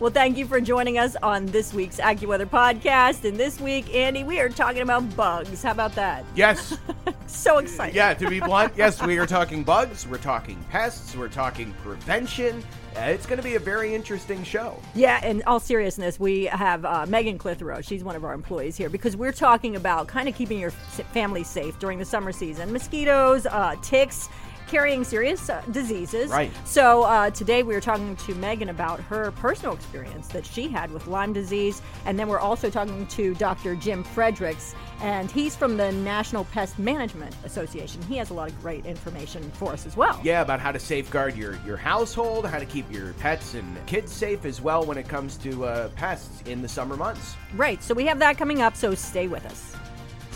Well, thank you for joining us on this week's AccuWeather podcast. And this week, Andy, we are talking about bugs. How about that? Yes. So excited. yeah, to be blunt, yes, we are talking bugs, we're talking pests, we're talking prevention. Uh, it's going to be a very interesting show. Yeah, in all seriousness, we have uh, Megan Clitheroe. She's one of our employees here because we're talking about kind of keeping your family safe during the summer season. Mosquitoes, uh, ticks, carrying serious uh, diseases. Right. So uh, today we are talking to Megan about her personal experience that she had with Lyme disease. And then we're also talking to Dr. Jim Fredericks, and he's from the National Pest Management Association. He has a lot of great information for us as well. Yeah, about how to safeguard your, your household, how to keep your pets and kids safe as well when it comes to uh, pests in the summer months. Right. So we have that coming up, so stay with us.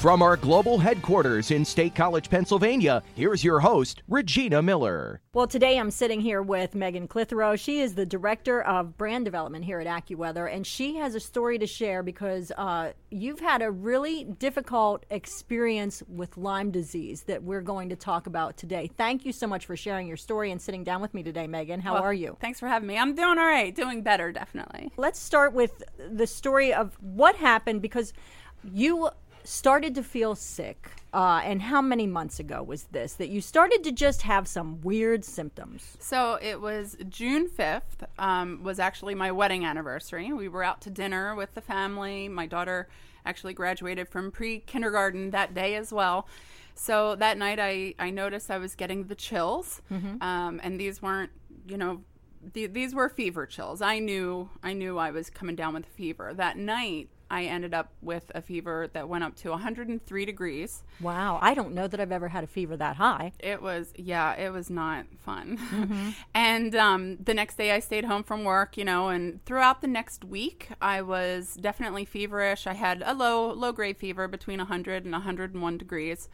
From our global headquarters in State College, Pennsylvania, here's your host, Regina Miller. Well, today I'm sitting here with Megan Clitheroe. She is the director of brand development here at AccuWeather, and she has a story to share because uh, you've had a really difficult experience with Lyme disease that we're going to talk about today. Thank you so much for sharing your story and sitting down with me today, Megan. How Well, are you? Thanks for having me. I'm doing all right, doing better, definitely. Let's start with the story of what happened because you started to feel sick. Uh, and how many months ago was this that you started to just have some weird symptoms? So it was June 5th, um, was actually my wedding anniversary. We were out to dinner with the family. My daughter actually graduated from pre kindergarten that day as well. So that night I, I noticed I was getting the chills. Um, and these weren't, you know, the, these were fever chills. I knew I knew I was coming down with fever. That night I ended up with a fever that went up to 103 degrees. Wow, I don't know that I've ever had a fever that high. It was, yeah, it was not fun. and um, the next day I stayed home from work, you know, and throughout the next week I was definitely feverish. I had a low, low grade fever between 100 and 101 degrees.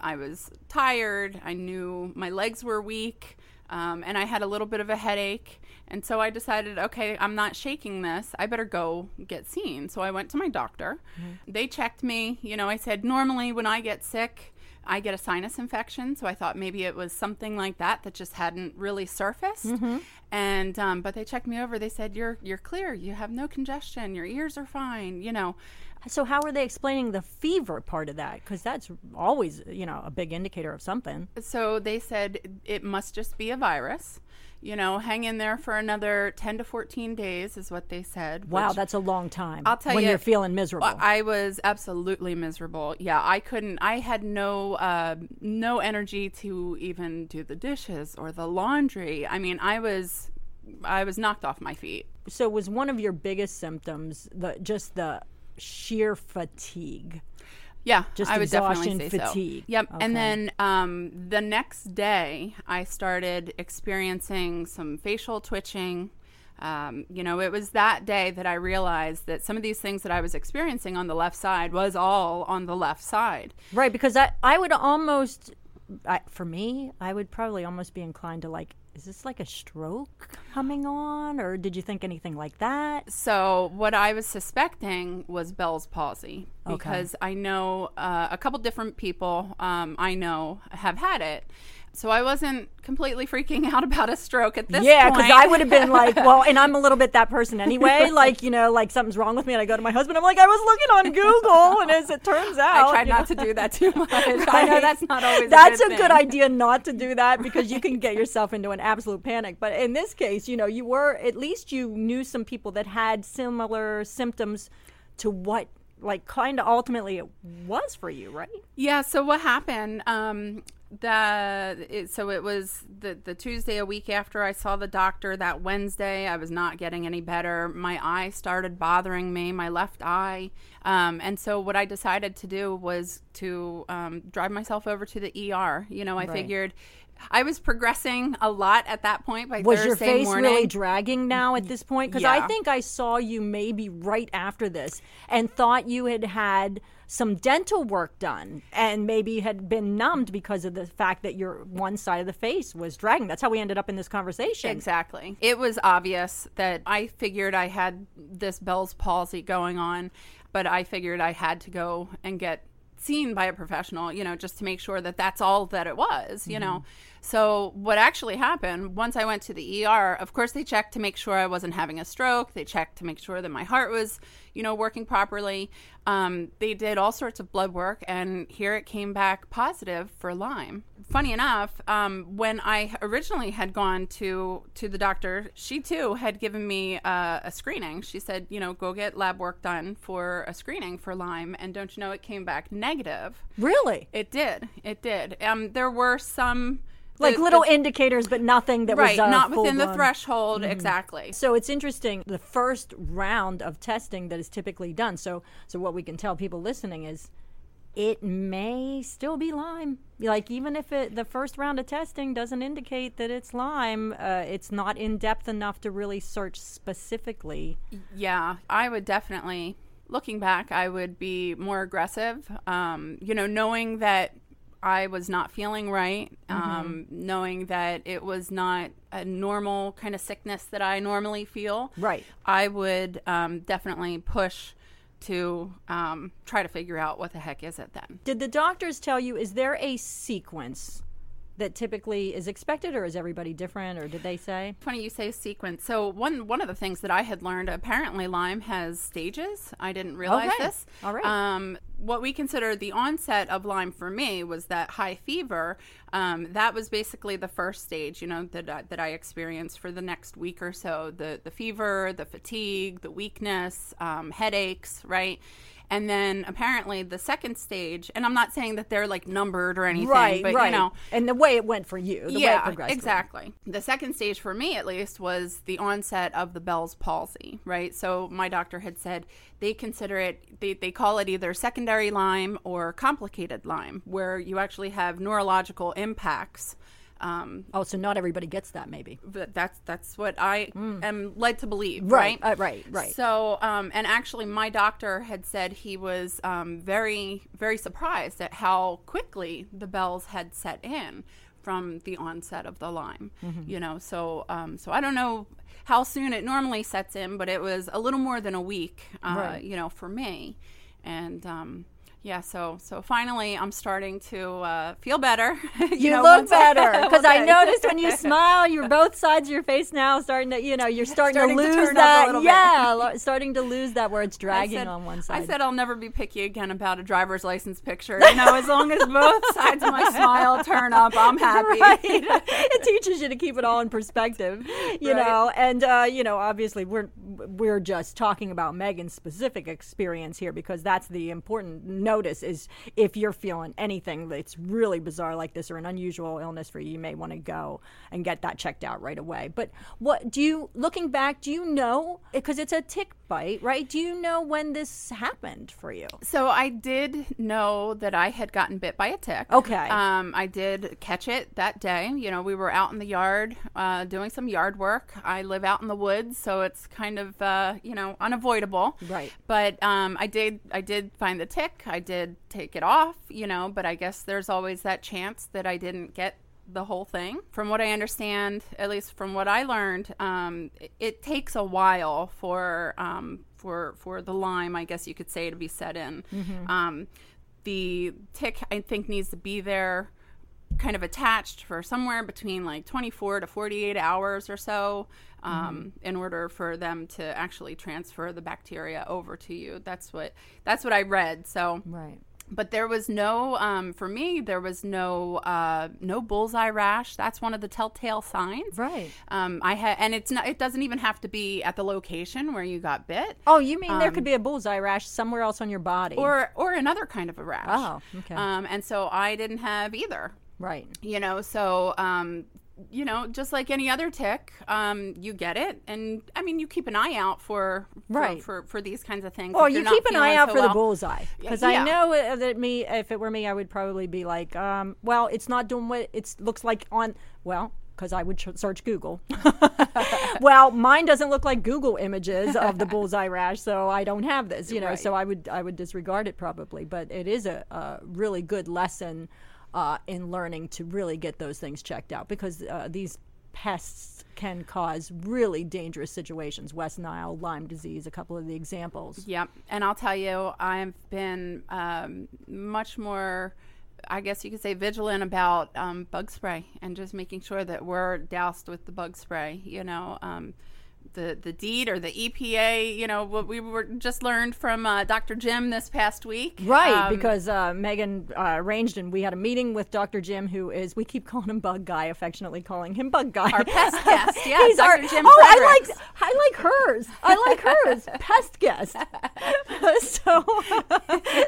I was tired. I knew my legs were weak. Um, and I had a little bit of a headache. And so I decided, okay, I'm not shaking this. I better go get seen. So I went to my doctor. They checked me. You know, I said, normally when I get sick, I get a sinus infection, so I thought maybe it was something like that that just hadn't really surfaced. And um, but they checked me over. They said you're you're clear. You have no congestion. Your ears are fine. You know. So how are they explaining the fever part of that? Because that's always, you know, a big indicator of something. So they said it must just be a virus. You know, hang in there for another ten to fourteen days is what they said. Wow, that's a long time. I'll tell when you, When you're feeling miserable. I was absolutely miserable. Yeah, I couldn't. I had no uh, no energy to even do the dishes or the laundry. I mean, I was I was knocked off my feet. so was one of your biggest symptoms the just the sheer fatigue? Yeah, Just I would exhaustion, definitely say fatigue. so. Yep. Okay. And then um, the next day, I started experiencing some facial twitching. Um, you know, it was that day that I realized that some of these things that I was experiencing on the left side was all on the left side. Right, because I I would almost, I, for me, I would probably almost be inclined to like, is this like a stroke coming on, or did you think anything like that? So what I was suspecting was Bell's palsy because I know uh, a couple different people um, I know have had it. So I wasn't completely freaking out about a stroke at this yeah, point. because I would have been like, well, and I'm a little bit that person anyway. Like, you know, like something's wrong with me, and I go to my husband. I'm like, I was looking on Google, and as it turns out, I tried not know- to do that too much. I know that's not always. That's a a good, good thing. idea not to do that because you can get yourself into an absolute panic. But in this case, you know, you were at least you knew some people that had similar symptoms to what like kind of ultimately it was for you, right? Yeah. So what happened? Um, the it, so it was the the Tuesday a week after I saw the doctor. That Wednesday, I was not getting any better. My eye started bothering me, my left eye. Um, and so what I decided to do was to um, drive myself over to the ER. You know, I Right. figured I was progressing a lot at that point. By Was Thursday your face morning, really dragging now at this point? Because I think I saw you maybe right after this and thought you had had some dental work done and maybe had been numbed because of the fact that your one side of the face was dragging. That's how we ended up in this conversation. Exactly. It was obvious that I figured I had this Bell's palsy going on, but I figured I had to go and get seen by a professional, you know, just to make sure that that's all that it was, you know. Mm-hmm. So what actually happened once I went to the ER, of course they checked to make sure I wasn't having a stroke. They checked to make sure that my heart was, you know, working properly. Um, they did all sorts of blood work, and here it came back positive for Lyme. Funny enough, um, when I originally had gone to to the doctor, she too had given me uh, a screening. She said, you know, go get lab work done for a screening for Lyme, and don't you know, it came back negative. Really? It did. It did. Um, there were some Like the- little the- indicators, but nothing that right, was uh, not within the threshold exactly. So it's interesting. The first round of testing that is typically done. So, so what we can tell people listening is, it may still be Lyme. Like even if it the first round of testing doesn't indicate that it's Lyme, uh, it's not in depth enough to really search specifically. Yeah, I would definitely. Looking back, I would be more aggressive. Um, you know, knowing that I was not feeling right, um, knowing that it was not a normal kind of sickness that I normally feel. Right. I would um, definitely push to um, try to figure out what the heck is it then. Did the doctors tell you? Is there a sequence that typically is expected, or is everybody different, or did they say? Funny you say sequence. So one one of the things that I had learned apparently Lyme has stages. I didn't realize Okay. this. All right. Um, what we consider the onset of Lyme for me was that high fever. Um, that was basically the first stage, you know, that I, that I experienced for the next week or so. The the fever, the fatigue, the weakness, um, headaches, right. And then apparently the second stage, and I'm not saying that they're like numbered or anything, right, but right. you know, and the way it went for you, the way it yeah, progressed. for you. exactly. The second stage for me, at least, was the onset of the Bell's palsy, right? So my doctor had said they consider it, they, they call it either secondary Lyme or complicated Lyme, where you actually have neurological impacts. Um, Oh, so not everybody gets that, maybe. but that's that's what I am led to believe, Mm. Right, right? uh, right, right. So, um, and actually, my doctor had said he was um, very, very surprised at how quickly the bells had set in from the onset of the Lyme. Mm-hmm. You know, so um, so I don't know how soon it normally sets in, but it was a little more than a week. Uh, Right. You know, for me, and. Um, yeah, so so finally, I'm starting to uh, feel better. You, know, look better because I noticed when you smile, you're both sides of your face now starting to, you know, you're starting, Starting to to lose a that. little yeah, starting to lose that where it's dragging said- on one side. I said I'll never be picky again about a driver's license picture. You know, as long as both sides of my smile turn up, I'm happy. Right. it teaches you to keep it all in perspective, you Right. know. And uh, you know, obviously, we're we're just talking about Megan's specific experience here because that's the important notice is if you're feeling anything that's really bizarre like this or an unusual illness for you, you may want to go and get that checked out right away. But what do you, looking back, do you know because it's a tick bite, right? Do you know when this happened for you? So I did know that I had gotten bit by a tick. Okay. Um, I did catch it that day. You know, we were out in the yard uh, doing some yard work. I live out in the woods, so it's kind of uh, you know unavoidable. Right. But um, I did I did find the tick. I did take it off. You know, but I guess there's always that chance that I didn't get the whole thing. From what I understand, at least from what I learned, um, it, it takes a while for um, for for the Lyme, I guess you could say, to be set in. Um, the tick, I think, needs to be there, kind of attached for somewhere between like 24 to 48 hours or so, um, in order for them to actually transfer the bacteria over to you. That's what that's what I read. So Right. but there was no um, for me there was no uh, no bullseye rash that's one of the telltale signs Right. um, i had and it's not it doesn't even have to be at the location where you got bit Oh, you mean there could be a bullseye rash somewhere else on your body? or or another kind of a rash Oh, okay. um, and so i didn't have either right. you know so um, you know, just like any other tick, um, you get it, and I mean, you keep an eye out for for, Right. for, for these kinds of things. Or you keep an eye out so for the bullseye because Yeah. I know uh, that me, if it were me, I would probably be like, um, well, it's not doing what it looks like on. Well, because I would ch- search Google. well, mine doesn't look like Google images of the bullseye rash, so I don't have this. You know, so I would I would disregard it probably. But it is a, a really good lesson uh, in learning to really get those things checked out because uh, these pests can cause really dangerous situations. West Nile, Lyme disease, a couple of the examples. Yep. And I'll tell you, I've been um, much more, I guess you could say, vigilant about um, bug spray and just making sure that we're doused with the bug spray. You know, um, the the DEET or the EPA. You know, what we were just learned from uh, Dr. Jim this past week. Right, Um, because uh, Megan uh, arranged and we had a meeting with Dr. Jim, who is, we keep calling him Bug Guy, affectionately calling him Bug Guy. Our pest guest, yeah, He's Dr. our, Jim Oh, I like, I like hers. I like hers. pest guest. so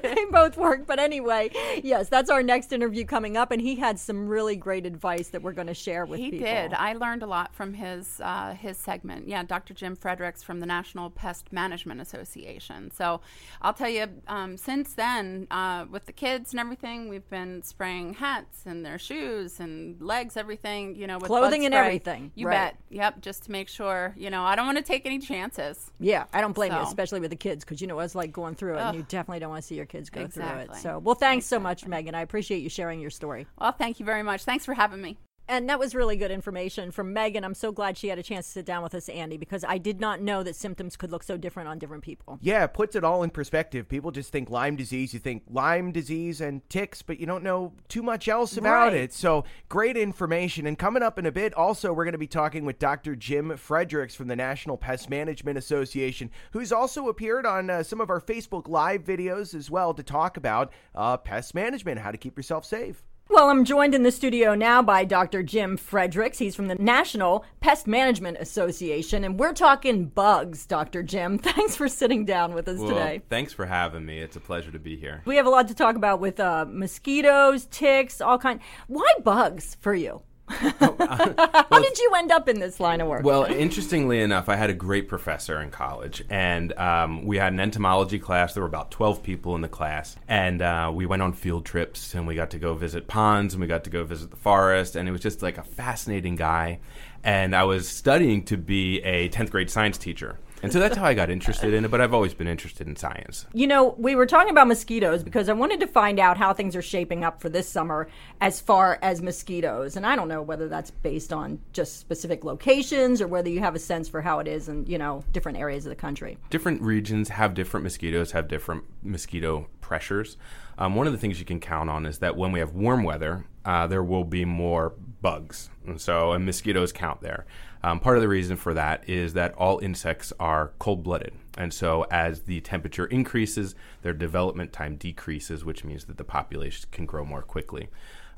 they both work. But anyway, yes, that's our next interview coming up. And he had some really great advice that we're going to share with He people. did. I learned a lot from his uh, his segment. Yeah, Dr. Jim Fredericks from the National Pest Management Association. So I'll tell you, um, since then, uh, with the kids and everything, we've been spraying hats and their shoes and legs, everything. You know, with Clothing and everything, You right. bet. Yep. Just to make sure. You know, I don't want to take any chances. Yeah, I don't blame you, especially with the kids, because you know it's like going through it, and you definitely don't want to see your kids go through it. So, well, thanks so much, Megan. I appreciate you sharing your story. Well, thank you very much. Thanks for having me. And that was really good information from Megan. I'm so glad she had a chance to sit down with us, Andy, because I did not know that symptoms could look so different on different people. Yeah, it puts it all in perspective. People just think Lyme disease, you think Lyme disease and ticks, but you don't know too much else about Right. it. So, great information. And coming up in a bit, also, we're going to be talking with Dr. Jim Fredericks from the National Pest Management Association, who's also appeared on uh, some of our Facebook Live videos as well to talk about uh, pest management, how to keep yourself safe. Well, I'm joined in the studio now by Dr. Jim Fredericks. He's from the National Pest Management Association, and we're talking bugs, Dr. Jim. Thanks for sitting down with us Well, today. thanks for having me. It's a pleasure to be here. We have a lot to talk about with uh, mosquitoes, ticks, all kind. Why bugs for you? How did you end up in this line of work? Well, interestingly enough, I had a great professor in college, and um, we had an entomology class. There were about 12 people in the class, and uh, we went on field trips, and we got to go visit ponds, and we got to go visit the forest, and it was just like a fascinating guy. And I was studying to be a 10th grade science teacher. And so that's how I got interested in it, but I've always been interested in science. You know, we were talking about mosquitoes because I wanted to find out how things are shaping up for this summer as far as mosquitoes. And I don't know whether that's based on just specific locations or whether you have a sense for how it is in, you know, different areas of the country. different regions have different mosquitoes, have different mosquito pressures. Um, one of the things you can count on is that when we have warm weather, uh, there will be more bugs. And so, and mosquitoes count there. Um, part of the reason for that is that all insects are cold blooded. And so, as the temperature increases, their development time decreases, which means that the population can grow more quickly.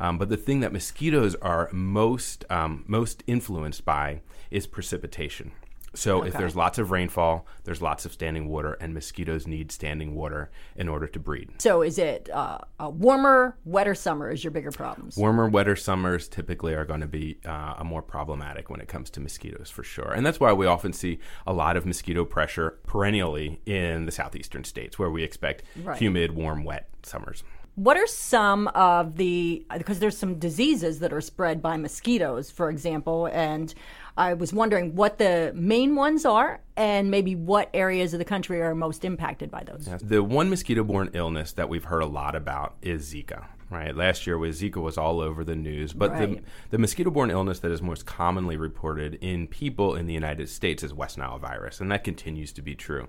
Um, but the thing that mosquitoes are most um, most influenced by is precipitation. So if there's lots of rainfall, there's lots of standing water, and mosquitoes need standing water in order to breed. So is it uh, a warmer, wetter summer is your bigger problems? Warmer, wetter summers typically are going to be uh, a more problematic when it comes to mosquitoes for sure, and that's why we often see a lot of mosquito pressure perennially in the southeastern states, where we expect Right. humid, warm, wet summers. What are some of the because there's some diseases that are spread by mosquitoes, for example, and I was wondering what the main ones are and maybe what areas of the country are most impacted by those. The one mosquito-borne illness that we've heard a lot about is Zika. Right, last year was Zika was all over the news, but the, Right. the mosquito-borne illness that is most commonly reported in people in the United States is West Nile virus, and that continues to be true.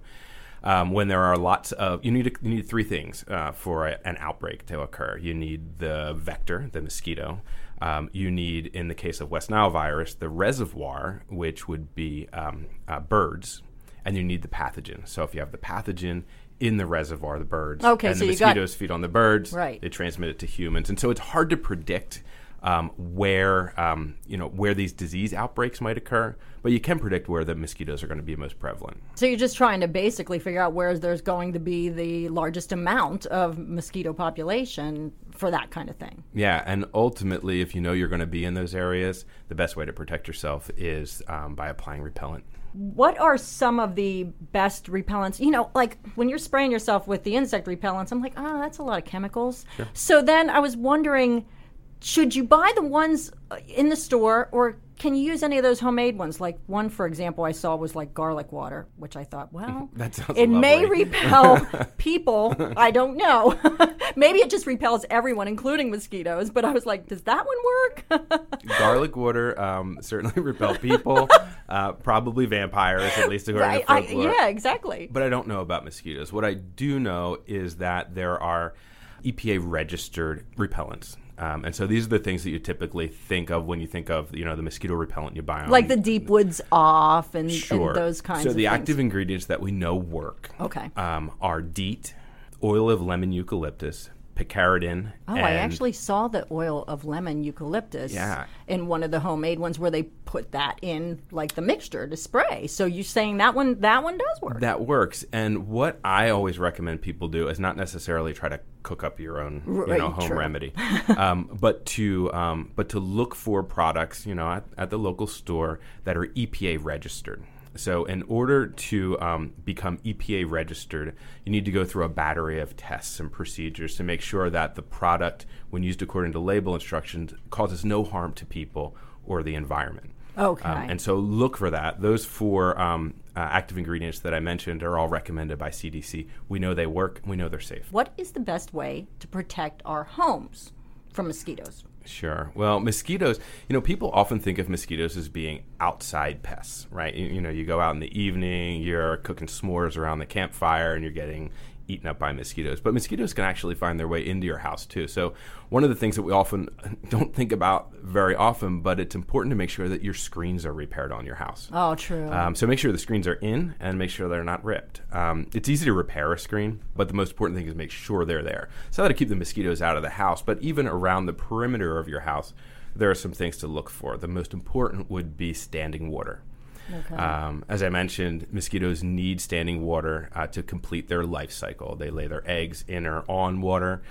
Um, when there are lots of you need to, you need three things uh, for a, an outbreak to occur. You need the vector, the mosquito. Um, you need, in the case of West Nile virus, the reservoir, which would be um, uh, birds, and you need the pathogen. So if you have the pathogen in the reservoir, the birds, Okay, and so the you got- mosquitoes feed on the birds, Right. they transmit it to humans, and so it's hard to predict um, where um, you know where these disease outbreaks might occur, but you can predict where the mosquitoes are going to be most prevalent. So you're just trying to basically figure out where there's going to be the largest amount of mosquito population for that kind of thing. Yeah, and ultimately, if you know you're going to be in those areas, the best way to protect yourself is um, by applying repellent. What are some of the best repellents? You know, like when you're spraying yourself with the insect repellents, I'm like, oh, that's a lot of chemicals. So then I was wondering should you buy the ones uh, in the store or can you use any of those homemade ones? Like one, for example, I saw was like garlic water, which I thought, well, That sounds it may repel people. I don't know. Maybe it just repels everyone, including mosquitoes. But I was like, does that one work? Garlic water um, certainly repel people, uh, probably vampires, at least according I, to I, yeah, exactly. But I don't know about mosquitoes. What I do know is that there are EPA registered repellents. Um, and so these are the things that you typically think of when you think of, you know, the mosquito repellent you buy on. like the deep woods off and, sure. and those kinds of so of the things. active ingredients that we know work Okay. um, are DEET, oil of lemon eucalyptus, picaridin. Oh, I actually saw the oil of lemon eucalyptus Yeah. in one of the homemade ones where they put that in like the mixture to spray. So you're saying that one that one does work. That works. And what I always recommend people do is not necessarily try to cook up your own, you Right, know, home true. remedy, um, but to um, but to look for products, you know, at, at the local store that are EPA registered. So, in order to um, become EPA registered, you need to go through a battery of tests and procedures to make sure that the product, when used according to label instructions, causes no harm to people or the environment. Okay. Um, and so look for that. Those four um, uh, active ingredients that I mentioned are all recommended by CDC. We know they work. We know they're safe. what is the best way to protect our homes from mosquitoes? Sure. Well, mosquitoes, you know, people often think of mosquitoes as being outside pests, right? You, you know, you go out in the evening, you're cooking s'mores around the campfire, and you're getting eaten up by mosquitoes. But mosquitoes can actually find their way into your house, too. So, one of the things that we often don't think about very often, but it's important to make sure that your screens are repaired on your house. Oh, true. Um, so make sure the screens are in and make sure they're not ripped. Um, it's easy to repair a screen, but the most important thing is make sure they're there. So that'll keep the mosquitoes out of the house. But even around the perimeter of your house, there are some things to look for. The most important would be standing water. Um, as I mentioned, mosquitoes need standing water uh, to complete their life cycle. They lay their eggs in or on water.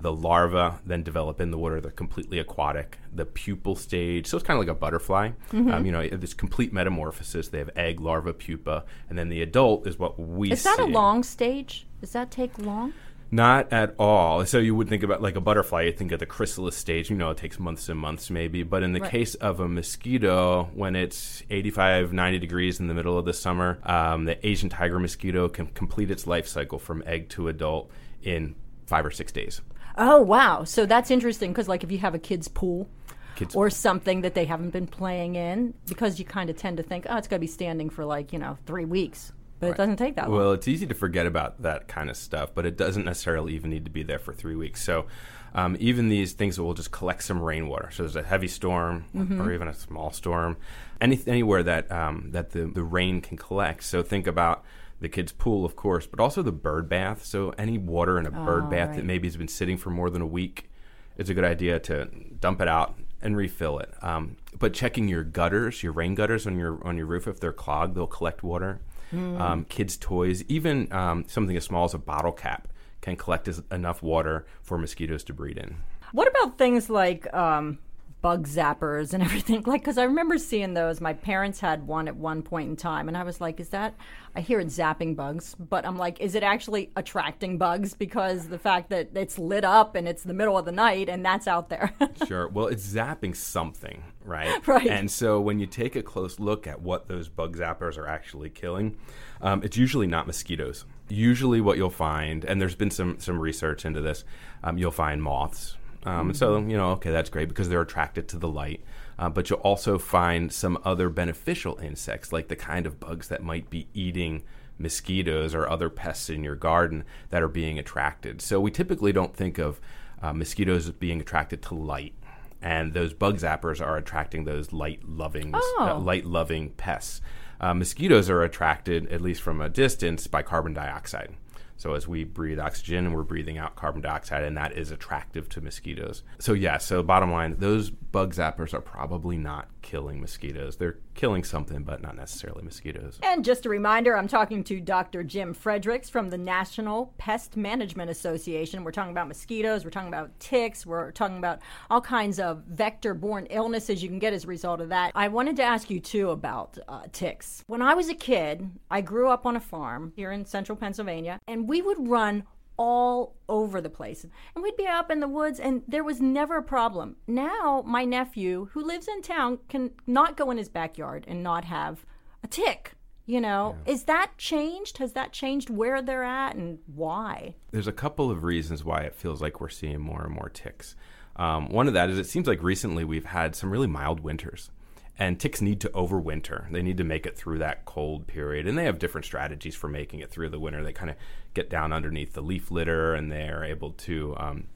The larvae then develop in the water. They're completely aquatic. The pupal stage, so it's kind of like a butterfly. Um, you know, this complete metamorphosis. They have egg, larva, pupa, and then the adult is what we is that a long stage? Does that take long? Not at all. So you would think about like a butterfly, you think of the chrysalis stage. You know, it takes months and months maybe. But in the Right. case of a mosquito, when it's 85, 90 degrees in the middle of the summer, um, the Asian tiger mosquito can complete its life cycle from egg to adult in five or six days. Oh, wow. So that's interesting because, like, if you have a kid's pool Kids- or something that they haven't been playing in, because you kind of tend to think, oh, it's going to be standing for like, you know, three weeks. But it doesn't take that long. Well, it's easy to forget about that kind of stuff, but it doesn't necessarily even need to be there for three weeks. So, um, even these things that will just collect some rainwater. So, there's a heavy storm or even a small storm, any, anywhere that um, that the, the rain can collect. So, think about the kids' pool, of course, but also the bird bath. So, any water in a bird bath that maybe has been sitting for more than a week, it's a good idea to dump it out and refill it. Um, but checking your gutters, your rain gutters on your on your roof, if they're clogged, they'll collect water. Um, kids' toys, even um, something as small as a bottle cap, can collect as, enough water for mosquitoes to breed in. What about things like um, bug zappers and everything? Like, because I remember seeing those. My parents had one at one point in time, and I was like, "Is that?" I hear it zapping bugs, but I'm like, "Is it actually attracting bugs?" Because the fact that it's lit up and it's the middle of the night and that's out there. Sure. Well, it's zapping something, right? Right. And so when you take a close look at what those bug zappers are actually killing, um, it's usually not mosquitoes. Usually, what you'll find, and there's been some some research into this, um, you'll find moths. Um, and So you know, okay, that's great because they're attracted to the light. Uh, but you'll also find some other beneficial insects, like the kind of bugs that might be eating mosquitoes or other pests in your garden that are being attracted. So we typically don't think of uh, mosquitoes being attracted to light, and those bug zappers are attracting those light loving Oh. uh, light loving pests. Uh, mosquitoes are attracted, at least from a distance, by carbon dioxide. So as we breathe oxygen, we're breathing out carbon dioxide, and that is attractive to mosquitoes. So yeah, so bottom line, those bug zappers are probably not killing mosquitoes. They're killing something, but not necessarily mosquitoes. And just a reminder, I'm talking to Dr. Jim Fredericks from the National Pest Management Association. We're talking about mosquitoes, we're talking about ticks, we're talking about all kinds of vector-borne illnesses you can get as a result of that. I wanted to ask you too about uh, ticks. When I was a kid, I grew up on a farm here in central Pennsylvania, and we would run all over the place. And we'd be up in the woods and there was never a problem. Now, my nephew, who lives in town, can not go in his backyard and not have a tick. You know, yeah. is that changed? Has that changed where they're at and why? There's a couple of reasons why it feels like we're seeing more and more ticks. Um, one of that is it seems like recently we've had some really mild winters. And ticks need to overwinter. They need to make it through that cold period. And they have different strategies for making it through the winter. They kind of get down underneath the leaf litter and they are able to um,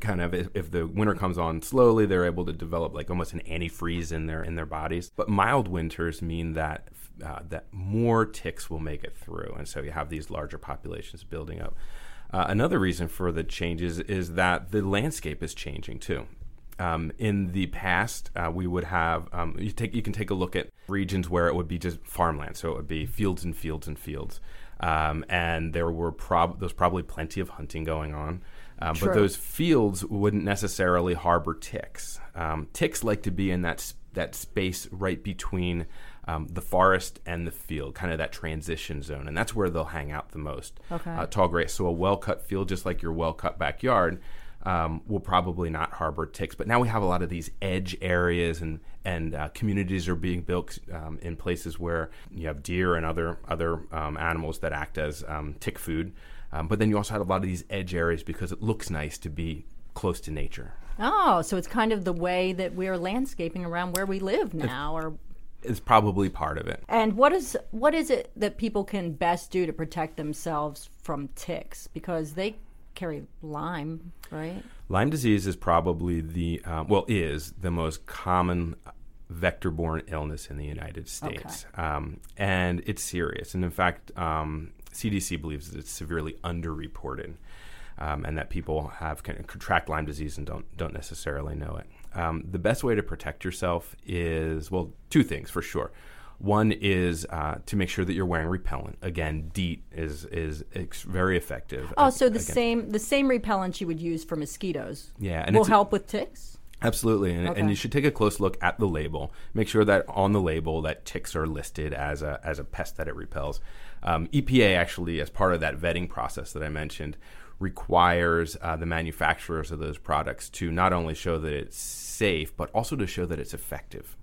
kind of if, if, the winter comes on slowly they're able to develop like almost an antifreeze in their in their bodies but mild winters mean that uh, that more ticks will make it through and so you have these larger populations building up uh, another reason for the changes is that the landscape is changing too um, in the past, uh, we would have um, you take you can take a look at regions where it would be just farmland, so it would be fields and fields and fields, um, and there were prob- there's probably plenty of hunting going on. Um, but those fields wouldn't necessarily harbor ticks. Um, ticks like to be in that that space right between um, the forest and the field, kind of that transition zone, and that's where they'll hang out the most. Okay. Uh, tall grass. So a well cut field, just like your well cut backyard, um, will probably not harbor ticks. But now we have a lot of these edge areas and and uh, communities are being built um, in places where you have deer and other other um, animals that act as um, tick food. Um, but then you also have a lot of these edge areas because it looks nice to be close to nature. Oh, so it's kind of the way that we're landscaping around where we live now, or is probably part of it. And what is what is it that people can best do to protect themselves from ticks because they carry Lyme, right? Lyme disease is probably the um, well is the most common vector-borne illness in the United States, okay. um, and it's serious. And in fact, um, CDC believes that it's severely underreported, um, and that people have can contract Lyme disease and don't don't necessarily know it. Um, the best way to protect yourself is well, two things for sure. One is uh, to make sure that you're wearing repellent. Again, DEET is is ex- very effective. Oh, so the same the same repellent you would use for mosquitoes. Yeah, and will help with ticks. Absolutely, and, okay. and, you should take a close look at the label. Make sure that on the label that ticks are listed as a as a pest that it repels. Um, EPA actually, as part of that vetting process that I mentioned, requires uh, the manufacturers of those products to not only show that it's safe, but also to show that it's effective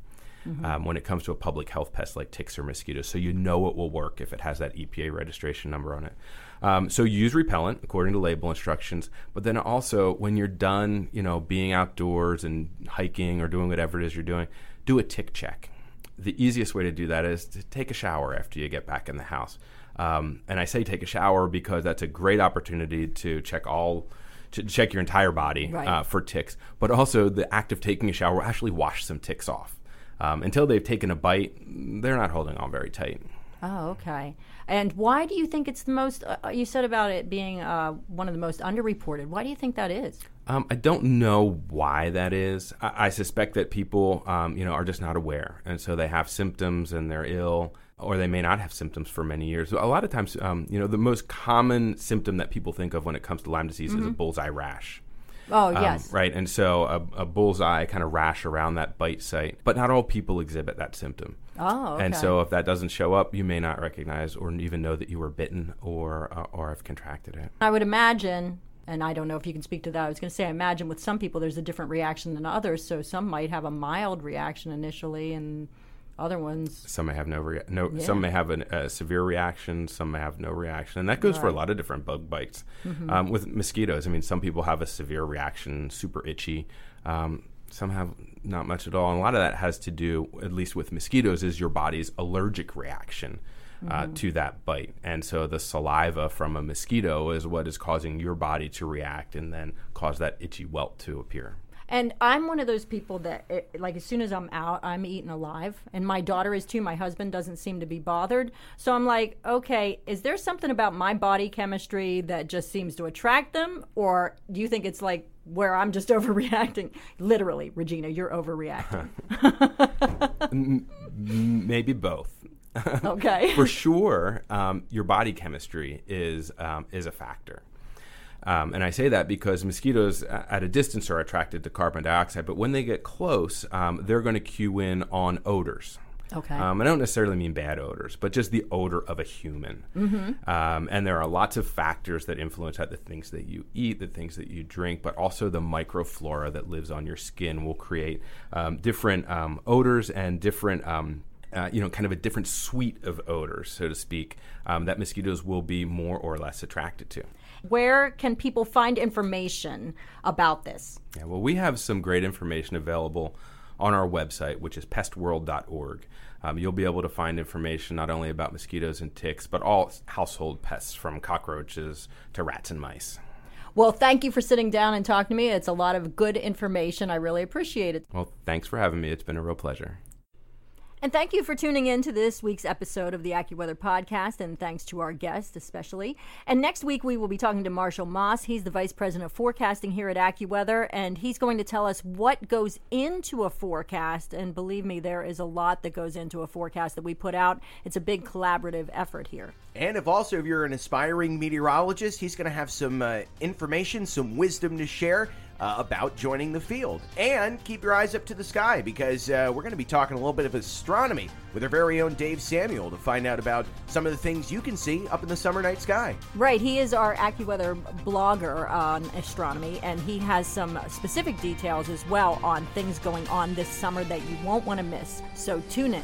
mm-hmm. um, when it comes to a public health pest like ticks or mosquitoes. So you know it will work if it has that EPA registration number on it. Um, so use repellent according to label instructions, but then also when you're done, you know, being outdoors and hiking or doing whatever it is you're doing, do a tick check. The easiest way to do that is to take a shower after you get back in the house. Um, and I say take a shower because that's a great opportunity to check all to check your entire body right. uh, for ticks, but also the act of taking a shower will actually wash some ticks off um, until they've taken a bite, they're not holding on very tight. Oh, okay. And why do you think it's the most? Uh, you said about it being uh, one of the most underreported. Why do you think that is? Um, I don't know why that is. I, I suspect that people, um, you know, are just not aware, and so they have symptoms and they're ill, or they may not have symptoms for many years. A lot of times, um, you know, the most common symptom that people think of when it comes to Lyme disease mm-hmm. is a mm-hmm. bullseye rash. Oh, um, yes. Right. And so a, a, bullseye kind of rash around that bite site. But not all people exhibit that symptom. Oh, okay. And so if that doesn't show up, you may not recognize or even know that you were bitten or, uh, or have contracted it. I would imagine. And I don't know if you can speak to that. I was going to say, I imagine with some people there's a different reaction than others. So some might have a mild reaction initially, and other ones, some may have no rea- no. Yeah. Some may have a severe reaction. Some may have no reaction, and that goes right. for a lot of different bug bites. Mm-hmm. Um, with mosquitoes, I mean, some people have a severe reaction, super itchy. Um, some have not much at all, and a lot of that has to do, at least with mosquitoes, is your body's allergic reaction. Uh, mm-hmm. to that bite. And so the saliva from a mosquito is what is causing your body to react and then cause that itchy welt to appear. And I'm one of those people that, it, like, as soon as I'm out, I'm eating alive. And my daughter is too. My husband doesn't seem to be bothered. So I'm like, okay, is there something about my body chemistry that just seems to attract them? Or do you think it's like where I'm just overreacting? Literally, Regina, you're overreacting. Maybe both. okay. For sure, um, your body chemistry is um, is a factor. Um, and I say that because mosquitoes at a distance are attracted to carbon dioxide, but when they get close, um, they're going to cue in on odors. Okay. Um, I don't necessarily mean bad odors, but just the odor of a human. Mm-hmm. Um, and there are lots of factors that influence that the things that you eat, the things that you drink, but also the microflora that lives on your skin will create um, different um, odors and different. Uh, you know, kind of a different suite of odors, so to speak, um, that mosquitoes will be more or less attracted to. Where can people find information about this? Yeah, well, we have some great information available on our website, which is pestworld.org. Um, you'll be able to find information not only about mosquitoes and ticks, but all household pests from cockroaches to rats and mice. Well, thank you for sitting down and talking to me. It's a lot of good information. I really appreciate it. Well, thanks for having me. It's been a real pleasure. And thank you for tuning in to this week's episode of the AccuWeather podcast, and thanks to our guest especially. And next week we will be talking to Marshall Moss. He's the vice president of forecasting here at AccuWeather, and he's going to tell us what goes into a forecast. And believe me, there is a lot that goes into a forecast that we put out. It's a big collaborative effort here. And if also if you're an aspiring meteorologist, he's going to have some uh, information, some wisdom to share uh, about joining the field. And keep your eyes up to the sky because uh, we're going to be talking a little bit of astronomy with our very own Dave Samuhel to find out about some of the things you can see up in the summer night sky. Right. He is our AccuWeather blogger on astronomy, and he has some specific details as well on things going on this summer that you won't want to miss. So tune in.